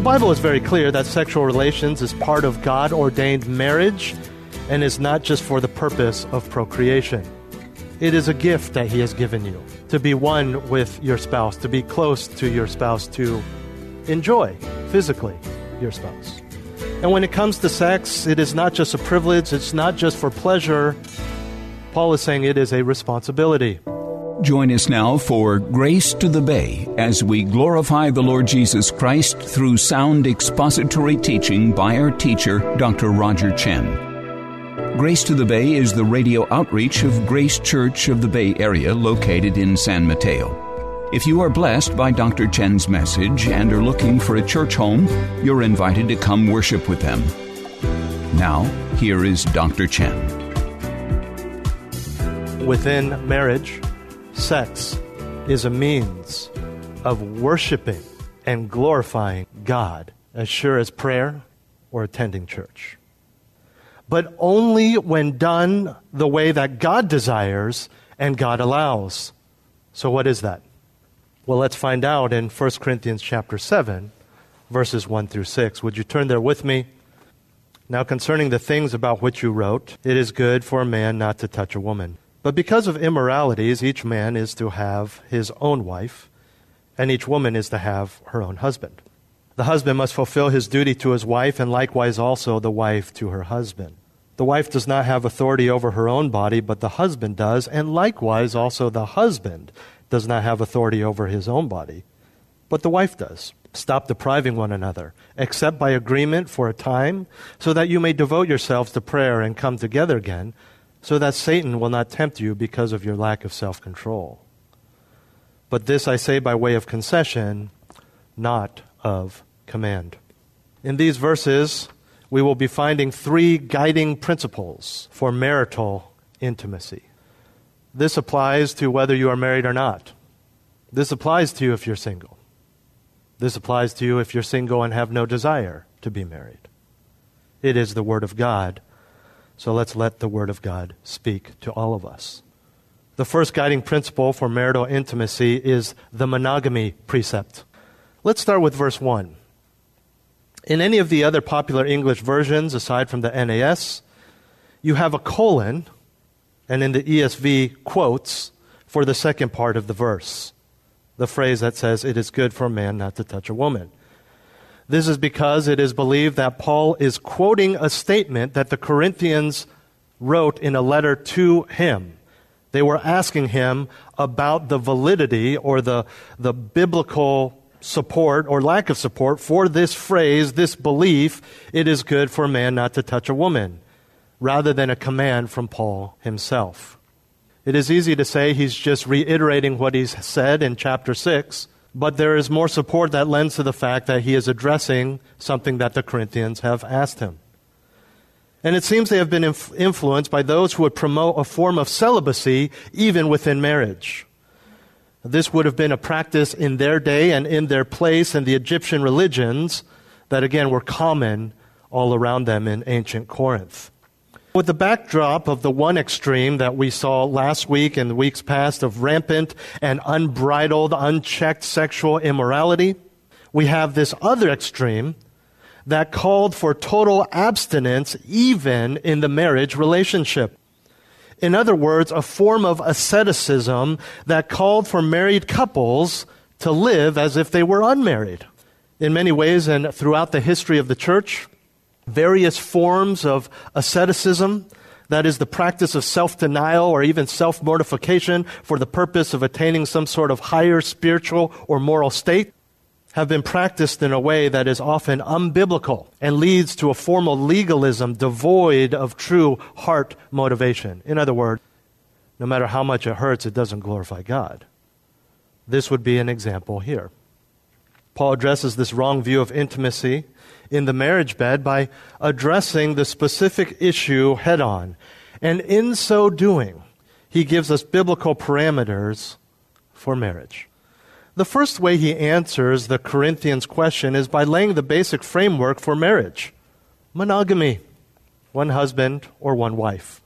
The Bible is very clear that sexual relations is part of God ordained marriage and is not just for the purpose of procreation. It is a gift that He has given you to be one with your spouse, to be close to your spouse, to enjoy physically your spouse. And when it comes to sex, it is not just a privilege, it's not just for pleasure. Paul is saying it is a responsibility. Join us now for Grace to the Bay as we glorify the Lord Jesus Christ through sound expository teaching by our teacher, Dr. Roger Chen. Grace to the Bay is the radio outreach of Grace Church of the Bay Area located in San Mateo. If you are blessed by Dr. Chen's message and are looking for a church home, you're invited to come worship with them. Now, here is Dr. Chen. Within marriage, sex is a means of worshiping and glorifying God as sure as prayer or attending church. But only when done the way that God desires and God allows. So what is that? Well, let's find out in 1 Corinthians chapter 7, verses 1 through 6. Would you turn there with me? Now, concerning the things about which you wrote, it is good for a man not to touch a woman. But because of immoralities, each man is to have his own wife, and each woman is to have her own husband. The husband must fulfill his duty to his wife, and likewise also the wife to her husband. The wife does not have authority over her own body, but the husband does, and likewise also the husband does not have authority over his own body, but the wife does. Stop depriving one another, except by agreement for a time, so that you may devote yourselves to prayer and come together again so that Satan will not tempt you because of your lack of self control. But this I say by way of concession, not of command. In these verses, we will be finding three guiding principles for marital intimacy. This applies to whether you are married or not. This applies to you if you're single. This applies to you if you're single and have no desire to be married. It is the Word of God so let's let the Word of God speak to all of us. The first guiding principle for marital intimacy is the monogamy precept. Let's start with verse 1. In any of the other popular English versions, aside from the NAS, you have a colon, and in the ESV, quotes for the second part of the verse. The phrase that says, It is good for a man not to touch a woman. This is because it is believed that Paul is quoting a statement that the Corinthians wrote in a letter to him. They were asking him about the validity or the, the biblical support or lack of support for this phrase, this belief, it is good for a man not to touch a woman, rather than a command from Paul himself. It is easy to say he's just reiterating what he's said in chapter 6, but there is more support that lends to the fact that he is addressing something that the Corinthians have asked him. And it seems they have been inf- influenced by those who would promote a form of celibacy even within marriage. This would have been a practice in their day and in their place in the Egyptian religions that, again, were common all around them in ancient Corinth. With the backdrop of the one extreme that we saw last week and the weeks past of rampant and unbridled, unchecked sexual immorality, we have this other extreme that called for total abstinence even in the marriage relationship. In other words, a form of asceticism that called for married couples to live as if they were unmarried. In many ways, and throughout the history of the church, various forms of asceticism, that is the practice of self denial or even self mortification for the purpose of attaining some sort of higher spiritual or moral state, have been practiced in a way that is often unbiblical and leads to a formal legalism devoid of true heart motivation. In other words, no matter how much it hurts, it doesn't glorify God. This would be an example here. Paul addresses this wrong view of intimacy in the marriage bed by addressing the specific issue head on. And in so doing, he gives us biblical parameters for marriage. The first way he answers the Corinthians question is by laying the basic framework for marriage monogamy, one husband or one wife.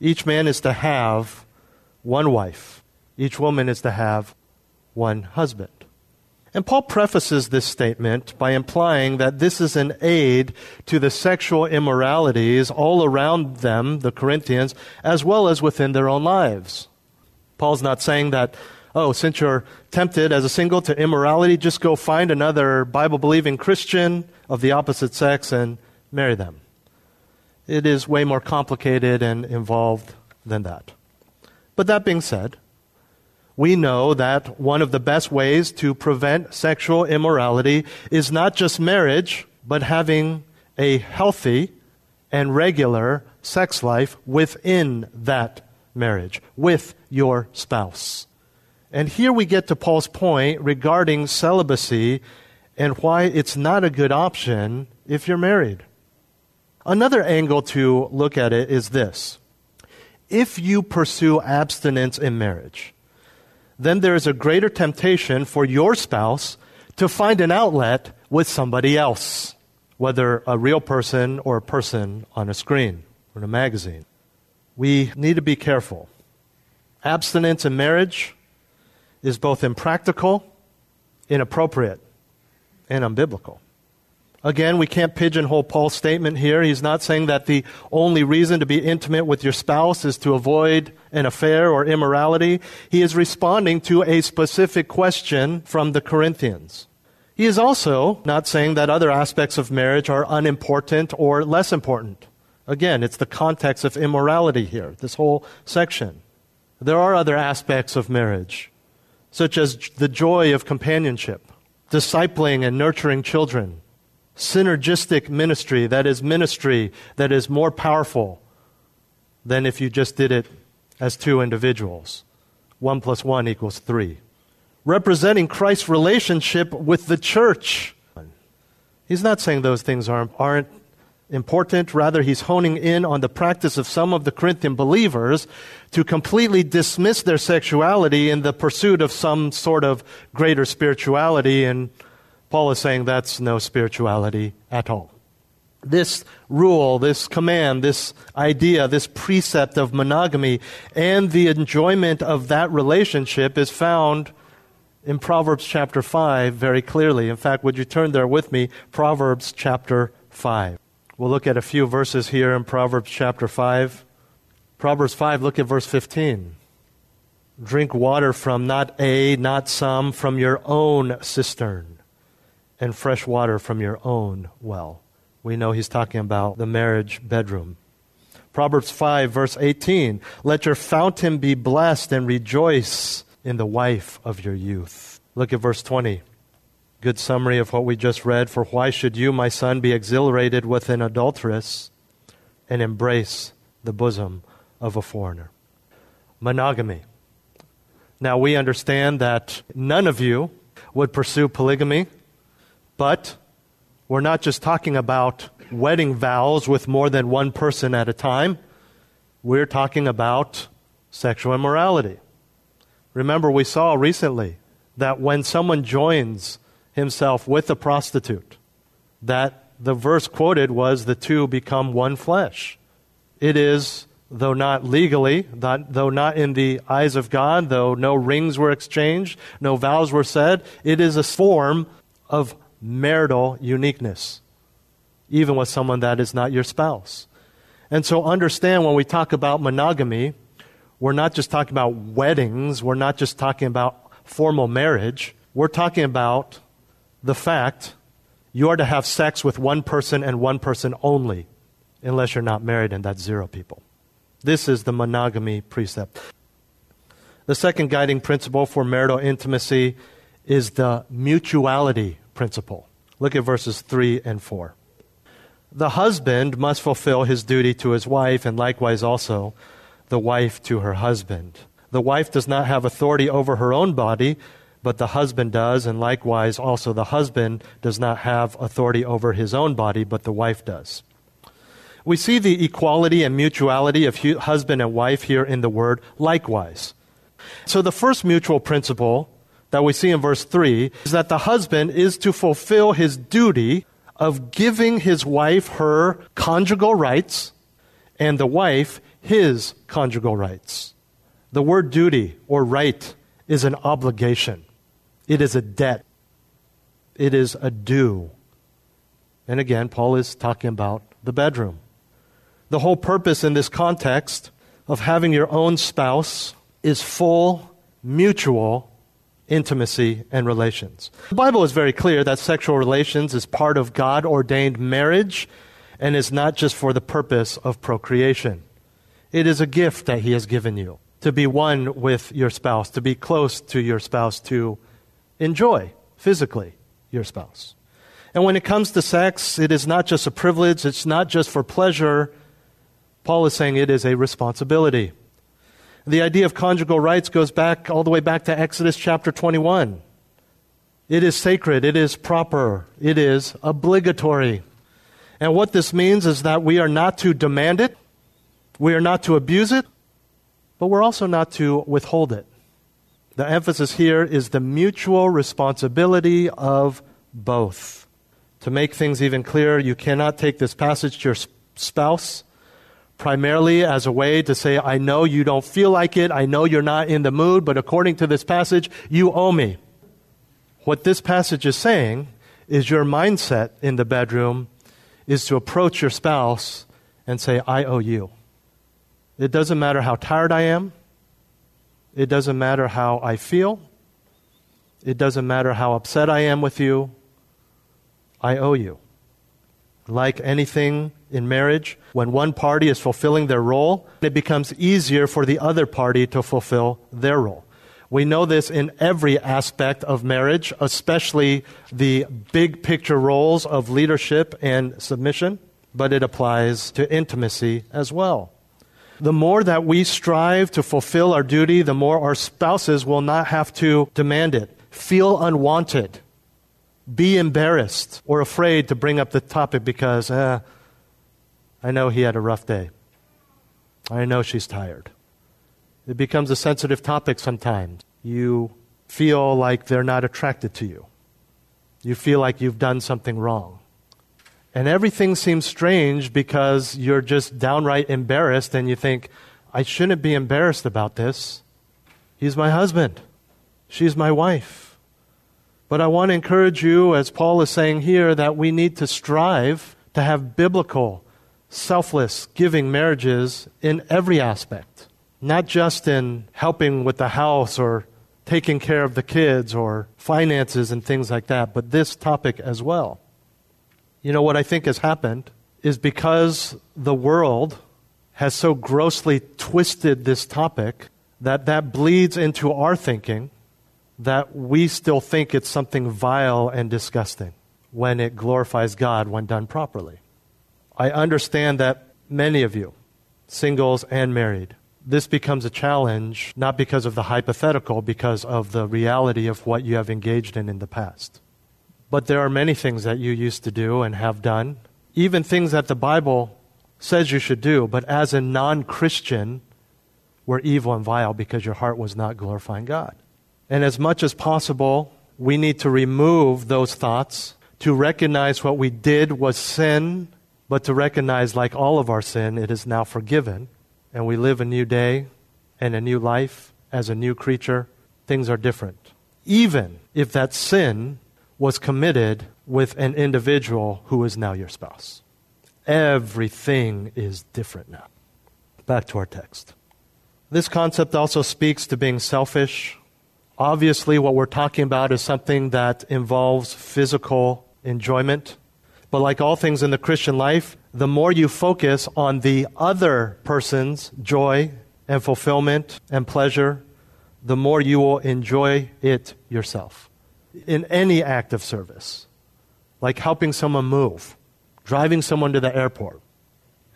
Each man is to have one wife, each woman is to have one husband. And Paul prefaces this statement by implying that this is an aid to the sexual immoralities all around them, the Corinthians, as well as within their own lives. Paul's not saying that, oh, since you're tempted as a single to immorality, just go find another Bible believing Christian of the opposite sex and marry them. It is way more complicated and involved than that. But that being said, we know that one of the best ways to prevent sexual immorality is not just marriage, but having a healthy and regular sex life within that marriage, with your spouse. And here we get to Paul's point regarding celibacy and why it's not a good option if you're married. Another angle to look at it is this. If you pursue abstinence in marriage, then there is a greater temptation for your spouse to find an outlet with somebody else, whether a real person or a person on a screen or in a magazine. We need to be careful. Abstinence in marriage is both impractical, inappropriate, and unbiblical. Again, we can't pigeonhole Paul's statement here. He's not saying that the only reason to be intimate with your spouse is to avoid an affair or immorality. He is responding to a specific question from the Corinthians. He is also not saying that other aspects of marriage are unimportant or less important. Again, it's the context of immorality here, this whole section. There are other aspects of marriage, such as the joy of companionship, discipling and nurturing children, synergistic ministry, that is, ministry that is more powerful than if you just did it as two individuals. One plus one equals three. Representing Christ's relationship with the church. He's not saying those things aren't, aren't important. Rather, he's honing in on the practice of some of the Corinthian believers to completely dismiss their sexuality in the pursuit of some sort of greater spirituality and Paul is saying that's no spirituality at all. This rule, this command, this idea, this precept of monogamy and the enjoyment of that relationship is found in Proverbs chapter 5 very clearly. In fact, would you turn there with me? Proverbs chapter 5. We'll look at a few verses here in Proverbs chapter 5. Proverbs 5, look at verse 15. Drink water from not a, not some, from your own cistern and fresh water from your own well. We know he's talking about the marriage bedroom. Proverbs 5, verse 18 Let your fountain be blessed and rejoice in the wife of your youth. Look at verse 20. Good summary of what we just read. For why should you, my son, be exhilarated with an adulteress and embrace the bosom of a foreigner? Monogamy. Now, we understand that none of you would pursue polygamy but we're not just talking about wedding vows with more than one person at a time. We're talking about sexual immorality. Remember, we saw recently that when someone joins himself with a prostitute, that the verse quoted was the two become one flesh. It is, though not legally, not, though not in the eyes of God, though no rings were exchanged, no vows were said, it is a form of marital uniqueness, even with someone that is not your spouse. And so understand when we talk about monogamy, we're not just talking about weddings, we're not just talking about formal marriage, we're talking about the fact you are to have sex with one person and one person only, unless you're not married, and that's zero people. This is the monogamy precept. The second guiding principle for marital intimacy is the mutuality principle. Look at verses 3 and 4. The husband must fulfill his duty to his wife, and likewise also the wife to her husband. The wife does not have authority over her own body, but the husband does, and likewise also the husband does not have authority over his own body, but the wife does. We see the equality and mutuality of husband and wife here in the word likewise. So the first mutual principle that we see in verse 3 is that the husband is to fulfill his duty of giving his wife her conjugal rights and the wife his conjugal rights. The word duty or right is an obligation, it is a debt, it is a due. And again, Paul is talking about the bedroom. The whole purpose in this context of having your own spouse is full, mutual intimacy and relations. The Bible is very clear that sexual relations is part of God ordained marriage and is not just for the purpose of procreation. It is a gift that He has given you to be one with your spouse, to be close to your spouse, to enjoy physically your spouse. And when it comes to sex, it is not just a privilege, it's not just for pleasure. Paul is saying it is a responsibility. The idea of conjugal rights goes back all the way back to Exodus chapter 21. It is sacred, it is proper, it is obligatory. And what this means is that we are not to demand it, we are not to abuse it, but we're also not to withhold it. The emphasis here is the mutual responsibility of both. To make things even clearer, you cannot take this passage to your spouse primarily as a way to say, I know you don't feel like it, I know you're not in the mood, but according to this passage, you owe me. What this passage is saying is your mindset in the bedroom is to approach your spouse and say, I owe you. It doesn't matter how tired I am. It doesn't matter how I feel. It doesn't matter how upset I am with you. I owe you. Like anything in marriage, when one party is fulfilling their role, it becomes easier for the other party to fulfill their role. We know this in every aspect of marriage, especially the big picture roles of leadership and submission, but it applies to intimacy as well. The more that we strive to fulfill our duty, the more our spouses will not have to demand it, feel unwanted, be embarrassed or afraid to bring up the topic because, eh, I know he had a rough day. I know she's tired. It becomes a sensitive topic sometimes. You feel like they're not attracted to you. You feel like you've done something wrong. And everything seems strange because you're just downright embarrassed and you think, I shouldn't be embarrassed about this. He's my husband. She's my wife. But I want to encourage you, as Paul is saying here, that we need to strive to have biblical, selfless, giving marriages in every aspect, not just in helping with the house or taking care of the kids or finances and things like that, but this topic as well. You know, what I think has happened is because the world has so grossly twisted this topic that that bleeds into our thinking that we still think it's something vile and disgusting when it glorifies God when done properly. I understand that many of you, singles and married, this becomes a challenge not because of the hypothetical, because of the reality of what you have engaged in in the past. But there are many things that you used to do and have done, even things that the Bible says you should do, but as a non Christian, were evil and vile because your heart was not glorifying God. And as much as possible, we need to remove those thoughts to recognize what we did was sin but to recognize, like all of our sin, it is now forgiven, and we live a new day and a new life as a new creature. Things are different. Even if that sin was committed with an individual who is now your spouse. Everything is different now. Back to our text. This concept also speaks to being selfish. Obviously, what we're talking about is something that involves physical enjoyment but like all things in the Christian life, the more you focus on the other person's joy and fulfillment and pleasure, the more you will enjoy it yourself. In any act of service, like helping someone move, driving someone to the airport,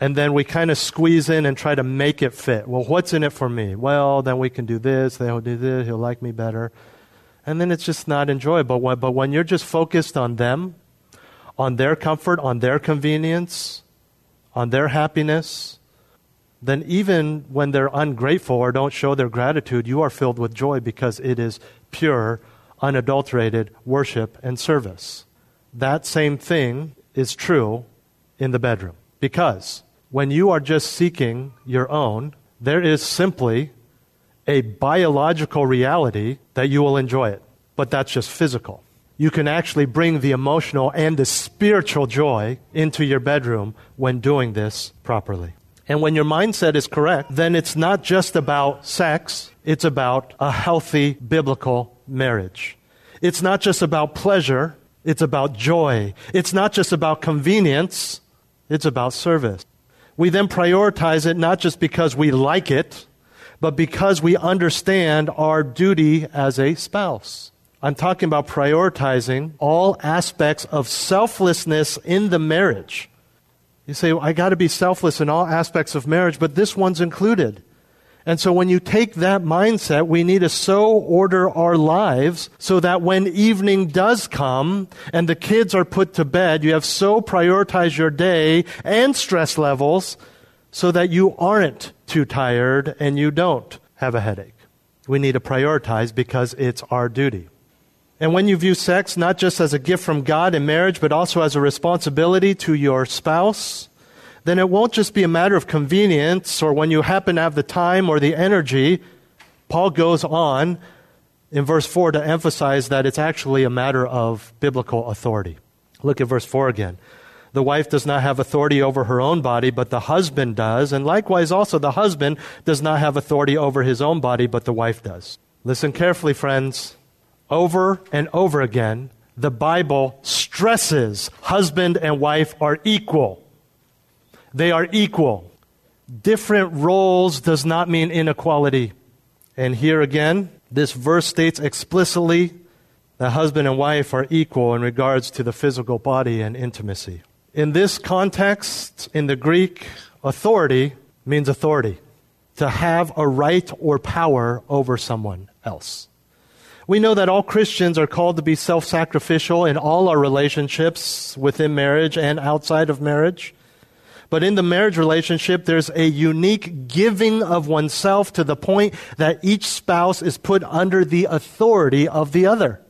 and then we kind of squeeze in and try to make it fit. Well, what's in it for me? Well, then we can do this, then he'll do this, he'll like me better. And then it's just not enjoyable. But when you're just focused on them, on their comfort, on their convenience, on their happiness, then even when they're ungrateful or don't show their gratitude, you are filled with joy because it is pure, unadulterated worship and service. That same thing is true in the bedroom. Because when you are just seeking your own, there is simply a biological reality that you will enjoy it. But that's just physical. You can actually bring the emotional and the spiritual joy into your bedroom when doing this properly. And when your mindset is correct, then it's not just about sex, it's about a healthy biblical marriage. It's not just about pleasure, it's about joy. It's not just about convenience, it's about service. We then prioritize it not just because we like it, but because we understand our duty as a spouse. I'm talking about prioritizing all aspects of selflessness in the marriage. You say, well, I got to be selfless in all aspects of marriage, but this one's included. And so when you take that mindset, we need to so order our lives so that when evening does come and the kids are put to bed, you have so prioritized your day and stress levels so that you aren't too tired and you don't have a headache. We need to prioritize because it's our duty. And when you view sex not just as a gift from God in marriage, but also as a responsibility to your spouse, then it won't just be a matter of convenience or when you happen to have the time or the energy. Paul goes on in verse 4 to emphasize that it's actually a matter of biblical authority. Look at verse 4 again. The wife does not have authority over her own body, but the husband does. And likewise, also, the husband does not have authority over his own body, but the wife does. Listen carefully, friends over and over again, the Bible stresses husband and wife are equal. They are equal. Different roles does not mean inequality. And here again, this verse states explicitly that husband and wife are equal in regards to the physical body and intimacy. In this context, in the Greek, authority means authority, to have a right or power over someone else. We know that all Christians are called to be self sacrificial in all our relationships within marriage and outside of marriage. But in the marriage relationship, there's a unique giving of oneself to the point that each spouse is put under the authority of the other.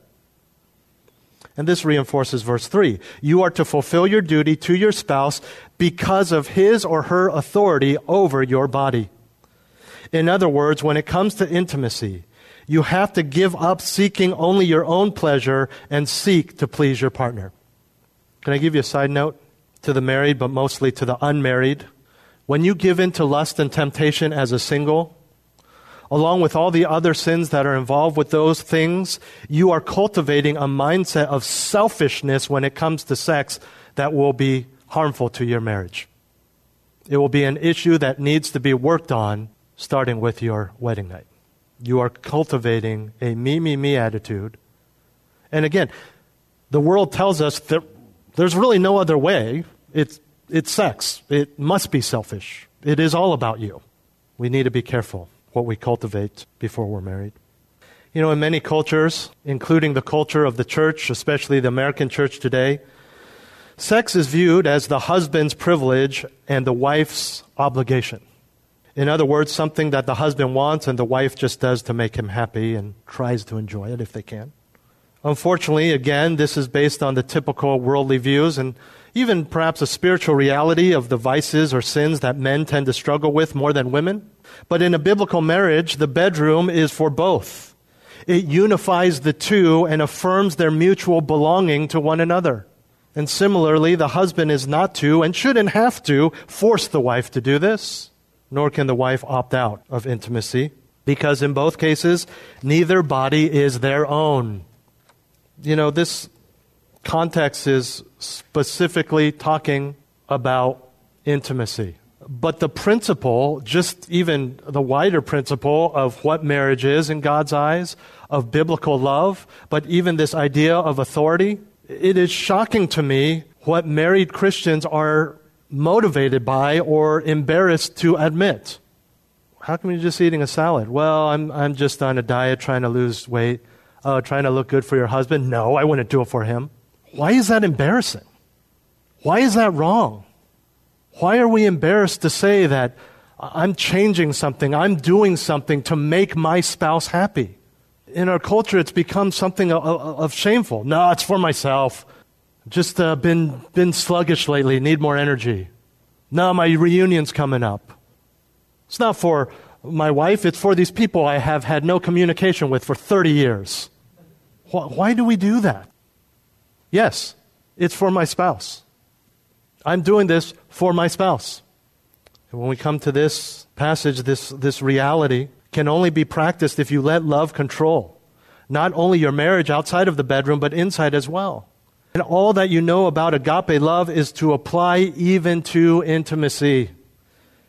And this reinforces verse 3. You are to fulfill your duty to your spouse because of his or her authority over your body. In other words, when it comes to intimacy, you have to give up seeking only your own pleasure and seek to please your partner. Can I give you a side note to the married, but mostly to the unmarried? When you give in to lust and temptation as a single, along with all the other sins that are involved with those things, you are cultivating a mindset of selfishness when it comes to sex that will be harmful to your marriage. It will be an issue that needs to be worked on starting with your wedding night you are cultivating a me, me, me attitude. And again, the world tells us that there's really no other way. It's, it's sex. It must be selfish. It is all about you. We need to be careful what we cultivate before we're married. You know, in many cultures, including the culture of the church, especially the American church today, sex is viewed as the husband's privilege and the wife's obligation. In other words, something that the husband wants and the wife just does to make him happy and tries to enjoy it if they can. Unfortunately, again, this is based on the typical worldly views and even perhaps a spiritual reality of the vices or sins that men tend to struggle with more than women. But in a biblical marriage, the bedroom is for both. It unifies the two and affirms their mutual belonging to one another. And similarly, the husband is not to and shouldn't have to force the wife to do this nor can the wife opt out of intimacy, because in both cases, neither body is their own. You know, this context is specifically talking about intimacy. But the principle, just even the wider principle of what marriage is in God's eyes, of biblical love, but even this idea of authority, it is shocking to me what married Christians are motivated by or embarrassed to admit. How come you're just eating a salad? Well, I'm, I'm just on a diet trying to lose weight. Uh, trying to look good for your husband. No, I wouldn't do it for him. Why is that embarrassing? Why is that wrong? Why are we embarrassed to say that I'm changing something, I'm doing something to make my spouse happy? In our culture, it's become something of, of shameful. No, it's for myself. Just uh, been, been sluggish lately, need more energy. No, my reunion's coming up. It's not for my wife, it's for these people I have had no communication with for 30 years. Why, do we do that? Yes, it's for my spouse. I'm doing this for my spouse. And when we come to this passage, this, this reality can only be practiced if you let love control not only your marriage outside of the bedroom, but inside as well. And all that you know about agape love is to apply even to intimacy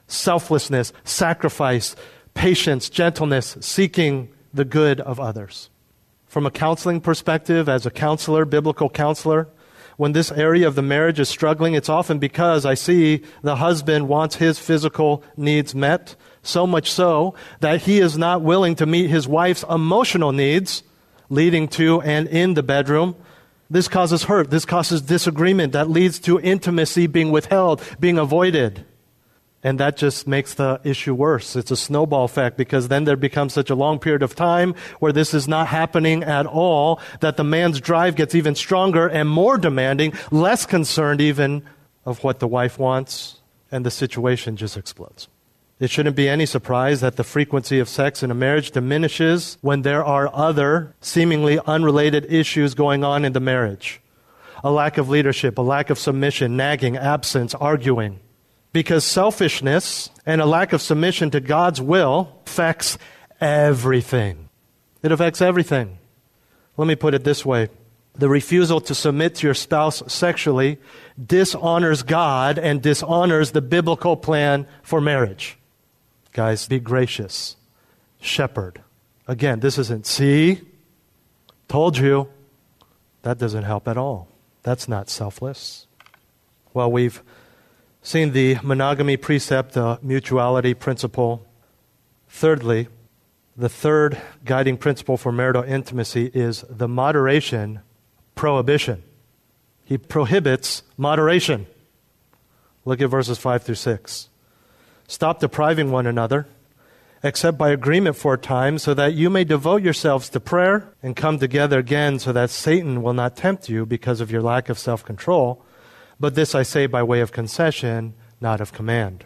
selflessness, sacrifice, patience, gentleness, seeking the good of others. From a counseling perspective, as a counselor, biblical counselor, when this area of the marriage is struggling, it's often because I see the husband wants his physical needs met, so much so that he is not willing to meet his wife's emotional needs, leading to and in the bedroom. This causes hurt. This causes disagreement that leads to intimacy being withheld, being avoided. And that just makes the issue worse. It's a snowball effect because then there becomes such a long period of time where this is not happening at all that the man's drive gets even stronger and more demanding, less concerned even of what the wife wants, and the situation just explodes. It shouldn't be any surprise that the frequency of sex in a marriage diminishes when there are other seemingly unrelated issues going on in the marriage. A lack of leadership, a lack of submission, nagging, absence, arguing because selfishness and a lack of submission to God's will affects everything. It affects everything. Let me put it this way the refusal to submit to your spouse sexually dishonors God and dishonors the biblical plan for marriage. Guys, be gracious. Shepherd. Again, this isn't, see, told you. That doesn't help at all. That's not selfless. Well, we've Seeing the monogamy precept, the mutuality principle. Thirdly, the third guiding principle for marital intimacy is the moderation prohibition. He prohibits moderation. Look at verses 5 through 6. Stop depriving one another, except by agreement for a time, so that you may devote yourselves to prayer and come together again, so that Satan will not tempt you because of your lack of self control but this I say by way of concession, not of command.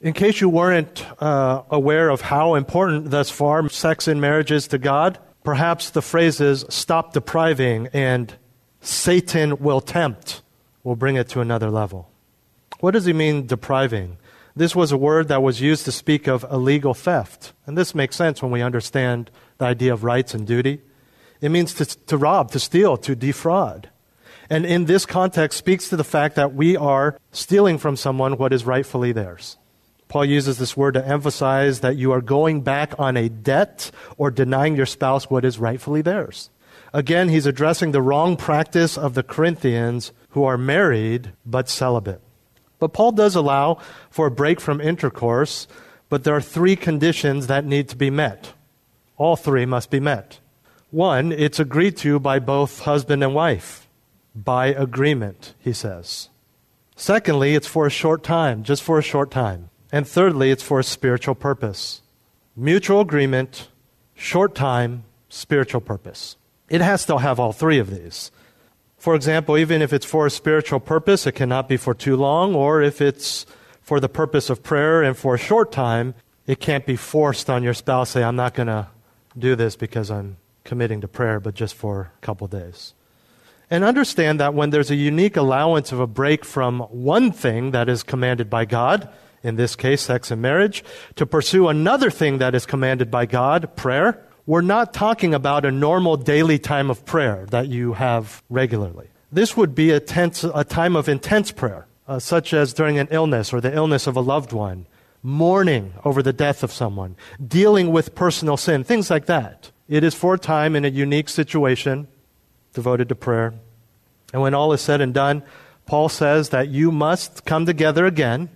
In case you weren't uh, aware of how important thus far sex in marriage is to God, perhaps the phrases stop depriving and Satan will tempt will bring it to another level. What does he mean, depriving? This was a word that was used to speak of illegal theft. And this makes sense when we understand the idea of rights and duty. It means to, to rob, to steal, to defraud and in this context speaks to the fact that we are stealing from someone what is rightfully theirs. Paul uses this word to emphasize that you are going back on a debt or denying your spouse what is rightfully theirs. Again, he's addressing the wrong practice of the Corinthians who are married but celibate. But Paul does allow for a break from intercourse, but there are three conditions that need to be met. All three must be met. One, it's agreed to by both husband and wife by agreement, he says. Secondly, it's for a short time, just for a short time. And thirdly, it's for a spiritual purpose. Mutual agreement, short time, spiritual purpose. It has to have all three of these. For example, even if it's for a spiritual purpose, it cannot be for too long, or if it's for the purpose of prayer and for a short time, it can't be forced on your spouse. Say, I'm not going to do this because I'm committing to prayer, but just for a couple days. And understand that when there's a unique allowance of a break from one thing that is commanded by God, in this case, sex and marriage, to pursue another thing that is commanded by God, prayer, we're not talking about a normal daily time of prayer that you have regularly. This would be a, tense, a time of intense prayer, uh, such as during an illness or the illness of a loved one, mourning over the death of someone, dealing with personal sin, things like that. It is for a time in a unique situation devoted to prayer. And when all is said and done, Paul says that you must come together again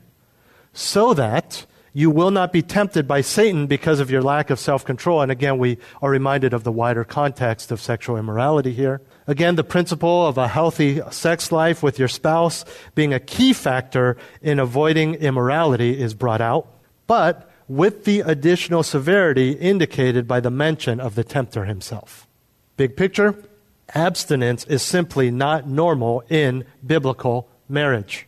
so that you will not be tempted by Satan because of your lack of self control. And again, we are reminded of the wider context of sexual immorality here. Again, the principle of a healthy sex life with your spouse being a key factor in avoiding immorality is brought out, but with the additional severity indicated by the mention of the tempter himself. Big picture abstinence is simply not normal in biblical marriage.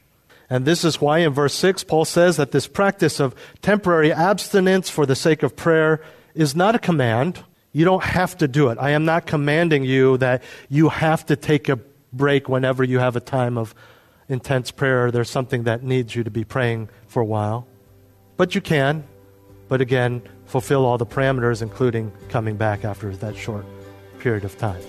And this is why in verse 6, Paul says that this practice of temporary abstinence for the sake of prayer is not a command. You don't have to do it. I am not commanding you that you have to take a break whenever you have a time of intense prayer. There's something that needs you to be praying for a while. But you can. But again, fulfill all the parameters, including coming back after that short period of time.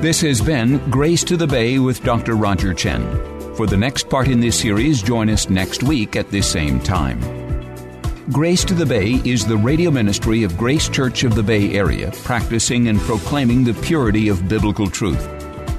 This has been Grace to the Bay with Dr. Roger Chen. For the next part in this series, join us next week at this same time. Grace to the Bay is the radio ministry of Grace Church of the Bay Area, practicing and proclaiming the purity of biblical truth.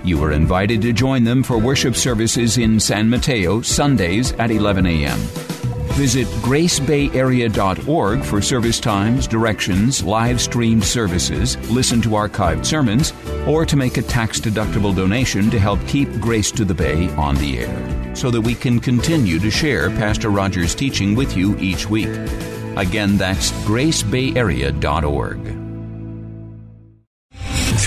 You are invited to join them for worship services in San Mateo, Sundays at 11 a.m. Visit gracebayarea.org for service times, directions, live streamed services, listen to archived sermons, or to make a tax deductible donation to help keep Grace to the Bay on the air, so that we can continue to share Pastor Rogers' teaching with you each week. Again, that's gracebayarea.org.